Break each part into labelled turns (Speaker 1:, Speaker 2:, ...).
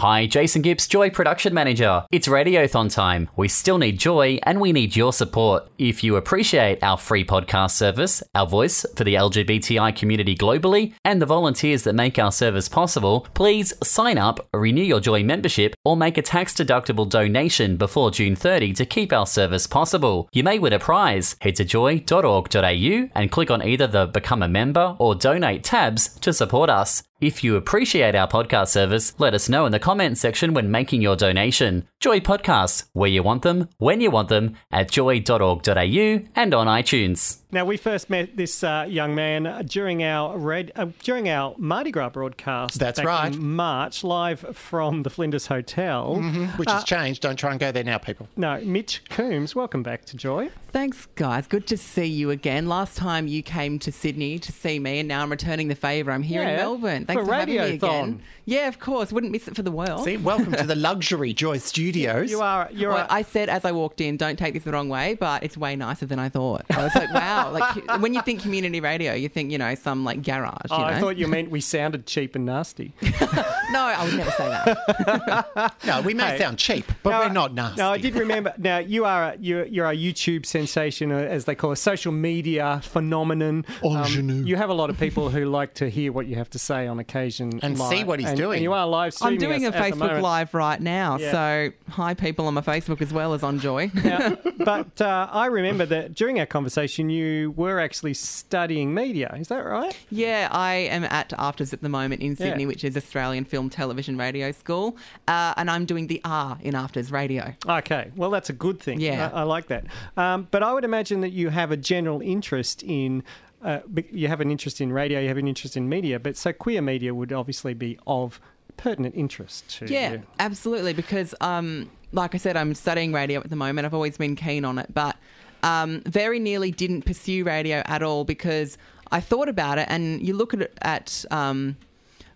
Speaker 1: Hi, Jason Gibbs, Joy Production Manager. It's Radiothon time. We still need joy and we need your support. If you appreciate our free podcast service, our voice for the LGBTI community globally, and the volunteers that make our service possible, please sign up, renew your Joy membership, or make a tax deductible donation before June 30 to keep our service possible. You may win a prize. Head to joy.org.au and click on either the Become a Member or Donate tabs to support us. If you appreciate our podcast service, let us know in the comments section when making your donation. Joy Podcasts, where you want them, when you want them, at joy.org.au and on iTunes.
Speaker 2: Now we first met this uh, young man during our red uh, during our Mardi Gras broadcast.
Speaker 3: That's
Speaker 2: back
Speaker 3: right.
Speaker 2: in March, live from the Flinders Hotel.
Speaker 3: which has changed. Don't try and go there now, people.
Speaker 2: No, Mitch Coombs, welcome back to Joy.
Speaker 4: Thanks, guys. Good to see you again. Last time you came to Sydney to see me, and now I'm returning the favour. I'm here in Melbourne. Thanks
Speaker 2: for
Speaker 4: for, having me
Speaker 2: Radiothon.
Speaker 4: again. Yeah, of course. Wouldn't miss it for the world.
Speaker 3: See, welcome to the luxury Joy Studios.
Speaker 2: You are you're
Speaker 4: Well,
Speaker 2: a-
Speaker 4: I said as I walked in, don't take this the wrong way, but it's way nicer than I thought. I was like, wow. Like when you think community radio, you think, you know, some like garage.
Speaker 2: Oh,
Speaker 4: you know?
Speaker 2: I thought you meant we sounded cheap and nasty.
Speaker 4: no, I would never say that.
Speaker 3: no, we may
Speaker 2: Hey.
Speaker 3: sound cheap, but
Speaker 2: No,
Speaker 3: we're not nasty.
Speaker 2: No, I did remember. Now you are a, you're, you're a YouTube sensation, uh, as they call it, social media phenomenon. Um, you have a lot of people who like to hear what you have to say on occasion
Speaker 3: And see what he's
Speaker 2: And-
Speaker 3: doing.
Speaker 2: And you are live
Speaker 4: I'm
Speaker 2: streaming.
Speaker 4: doing a
Speaker 2: at
Speaker 4: Facebook. Live right now.
Speaker 2: Yeah.
Speaker 4: So hi, people on my Facebook as well as on Joy.
Speaker 2: Now, but uh, I remember that during our conversation, you were actually studying media. Is that right?
Speaker 4: Yeah, I am at AFTRS at the moment in Sydney,
Speaker 2: Yeah.
Speaker 4: which is Australian Film Television Radio School, uh, and I'm doing the R in AFTRS Radio.
Speaker 2: Okay, well, that's a good thing.
Speaker 4: Yeah.
Speaker 2: I, I like that. Um, but I would imagine that you have a general interest in. Uh, you have an interest in radio, you have an interest in media, but so queer media would obviously be of pertinent interest to
Speaker 4: Yeah,
Speaker 2: you.
Speaker 4: absolutely. Because, um, like I said, I'm studying radio at the moment. I've always been keen on it, but um, very nearly didn't pursue radio at all because I thought about it, and you look at at. Um,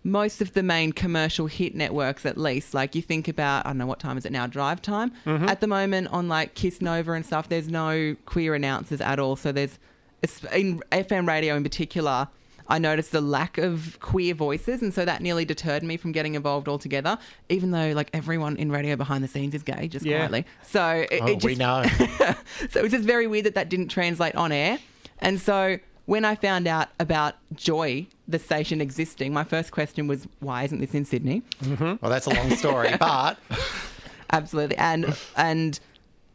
Speaker 4: most of the main commercial hit networks, at least, like you think about, I don't know what time is it now, drive time. At the moment, on like KIIS Nova and stuff, there's no queer announcers at all. So there's, in FM radio in particular, I noticed the lack of queer voices, and so that nearly deterred me from getting involved altogether. Even though, like everyone in radio behind the scenes is gay, just
Speaker 2: Yeah.
Speaker 4: quietly. So it,
Speaker 3: oh,
Speaker 4: it just,
Speaker 3: we know.
Speaker 4: so it was just very weird that that didn't translate on air. And so when I found out about Joy, the station existing, my first question was, why isn't this in Sydney? Mm-hmm.
Speaker 3: well, that's a long story, but
Speaker 4: Absolutely. And and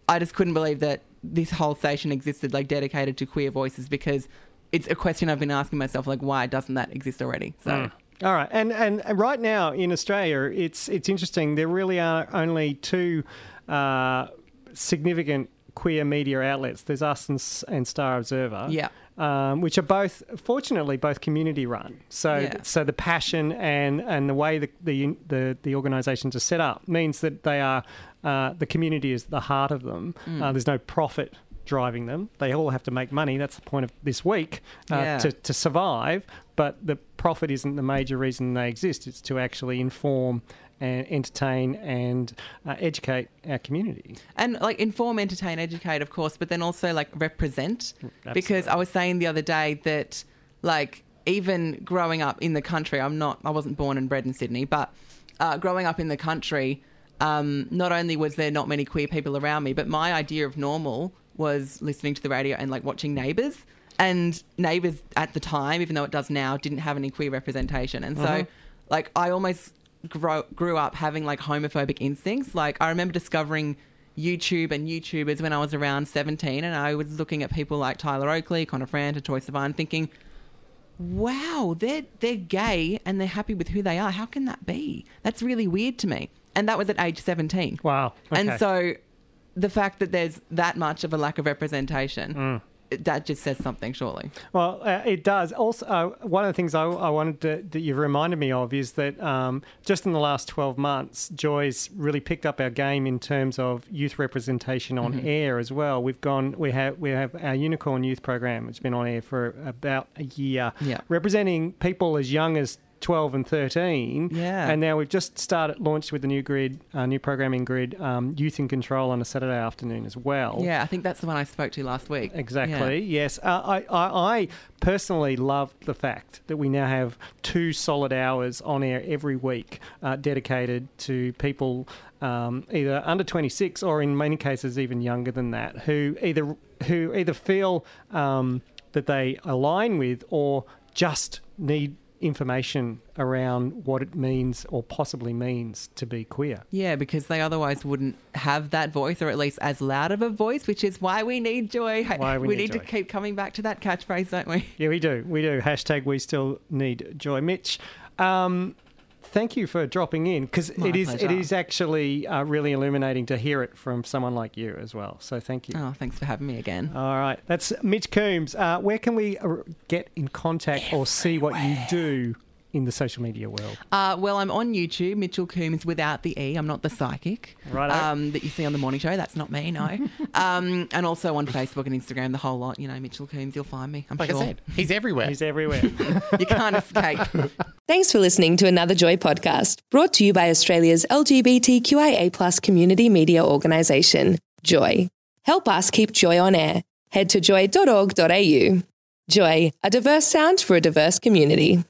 Speaker 4: I just couldn't believe that this whole station existed, like dedicated to queer voices, because it's a question I've been asking myself, like, why doesn't that exist already? So.
Speaker 2: All right, and and right now in Australia, it's it's interesting. There really are only two uh, significant queer media outlets. There's us and, and Star Observer.
Speaker 4: Yeah.
Speaker 2: Um, which are both, fortunately, both community run. So,
Speaker 4: Yeah.
Speaker 2: so the passion and, and the way the the, the, the organisations are set up means that they are uh, the community is the heart of them.
Speaker 4: Mm.
Speaker 2: Uh, there's no profit driving them. They all have to make money. That's the point of this week uh,
Speaker 4: Yeah.
Speaker 2: to to survive, but the profit isn't the major reason they exist. It's to actually inform and entertain and uh, educate our community.
Speaker 4: and like inform, entertain, educate, of course, but then also like represent. Because I was saying the other day that like even growing up in the country, I'm not, I wasn't born and bred in Sydney, but uh, growing up in the country, um, not only was there not many queer people around me, but my idea of normal was listening to the radio and like watching Neighbours. And Neighbours at the time, even though it does now, didn't have any queer representation. And so, like, I almost grow, grew up having like homophobic instincts. Like, I remember discovering YouTube and YouTubers when I was around 17, and I was looking at people like Tyler Oakley, Connor Franta, Troye Sivan, thinking, wow, they're they're gay and they're happy with who they are. How can that be? That's really weird to me. And that was at age 17.
Speaker 2: Wow.
Speaker 4: And so the fact that there's that much of a lack of representation,
Speaker 2: Mm.
Speaker 4: That just says something, surely.
Speaker 2: Well, uh, it does. Also, uh, one of the things I, I wanted to, that you've reminded me of is that um, just in the last 12 months, Joy's really picked up our game in terms of youth representation on
Speaker 4: Mm-hmm.
Speaker 2: air as well. We've gone, we have, we have our Unicorn Youth Program, which has been on air for about a year,
Speaker 4: Yeah.
Speaker 2: representing people as young as 12 and 13.
Speaker 4: Yeah.
Speaker 2: And now we've just started, launched with the new grid, uh, new programming grid, um, Youth in Control on a Saturday afternoon as well.
Speaker 4: Yeah, I think that's the one I spoke to last week.
Speaker 2: Exactly.
Speaker 4: Yeah.
Speaker 2: Yes. Uh, I, I, I personally love the fact that we now have two solid hours on air every week uh, dedicated to people um, either under 26 or in many cases even younger than that who either who either feel um, that they align with or just need information around what it means or possibly means to be queer.
Speaker 4: Yeah, because they otherwise wouldn't have that voice, or at least as loud of a voice, which is why we need joy.
Speaker 2: Why we need
Speaker 4: need to keep coming back to that catchphrase, don't we?
Speaker 2: Yeah, we do. We do. Hashtag we still need joy. Mitch, um, thank you for dropping in because it is
Speaker 4: pleasure.
Speaker 2: is actually uh, really illuminating to hear it from someone like you as well. So thank you.
Speaker 4: Oh, thanks for having me again.
Speaker 2: All right, that's Mitch Coombs. Uh, where can we uh, get in contact or see what you do in the social media world?
Speaker 4: Uh, well, I'm on YouTube, Mitchell Coombs without the E. I'm not the psychic
Speaker 2: Righto.
Speaker 4: um, that you see on the morning show. That's not me, no. um, and also on Facebook and Instagram, the whole lot. You know, Mitchell Coombs, you'll find me. I'm
Speaker 3: Like
Speaker 4: sure.
Speaker 3: I said, he's everywhere.
Speaker 2: He's everywhere.
Speaker 4: You can't escape.
Speaker 5: Thanks for listening to another Joy podcast brought to you by Australia's LGBTQIA plus community media organisation, Joy. Help us keep Joy on air. Head to joy.org.au. Joy, a diverse sound for a diverse community.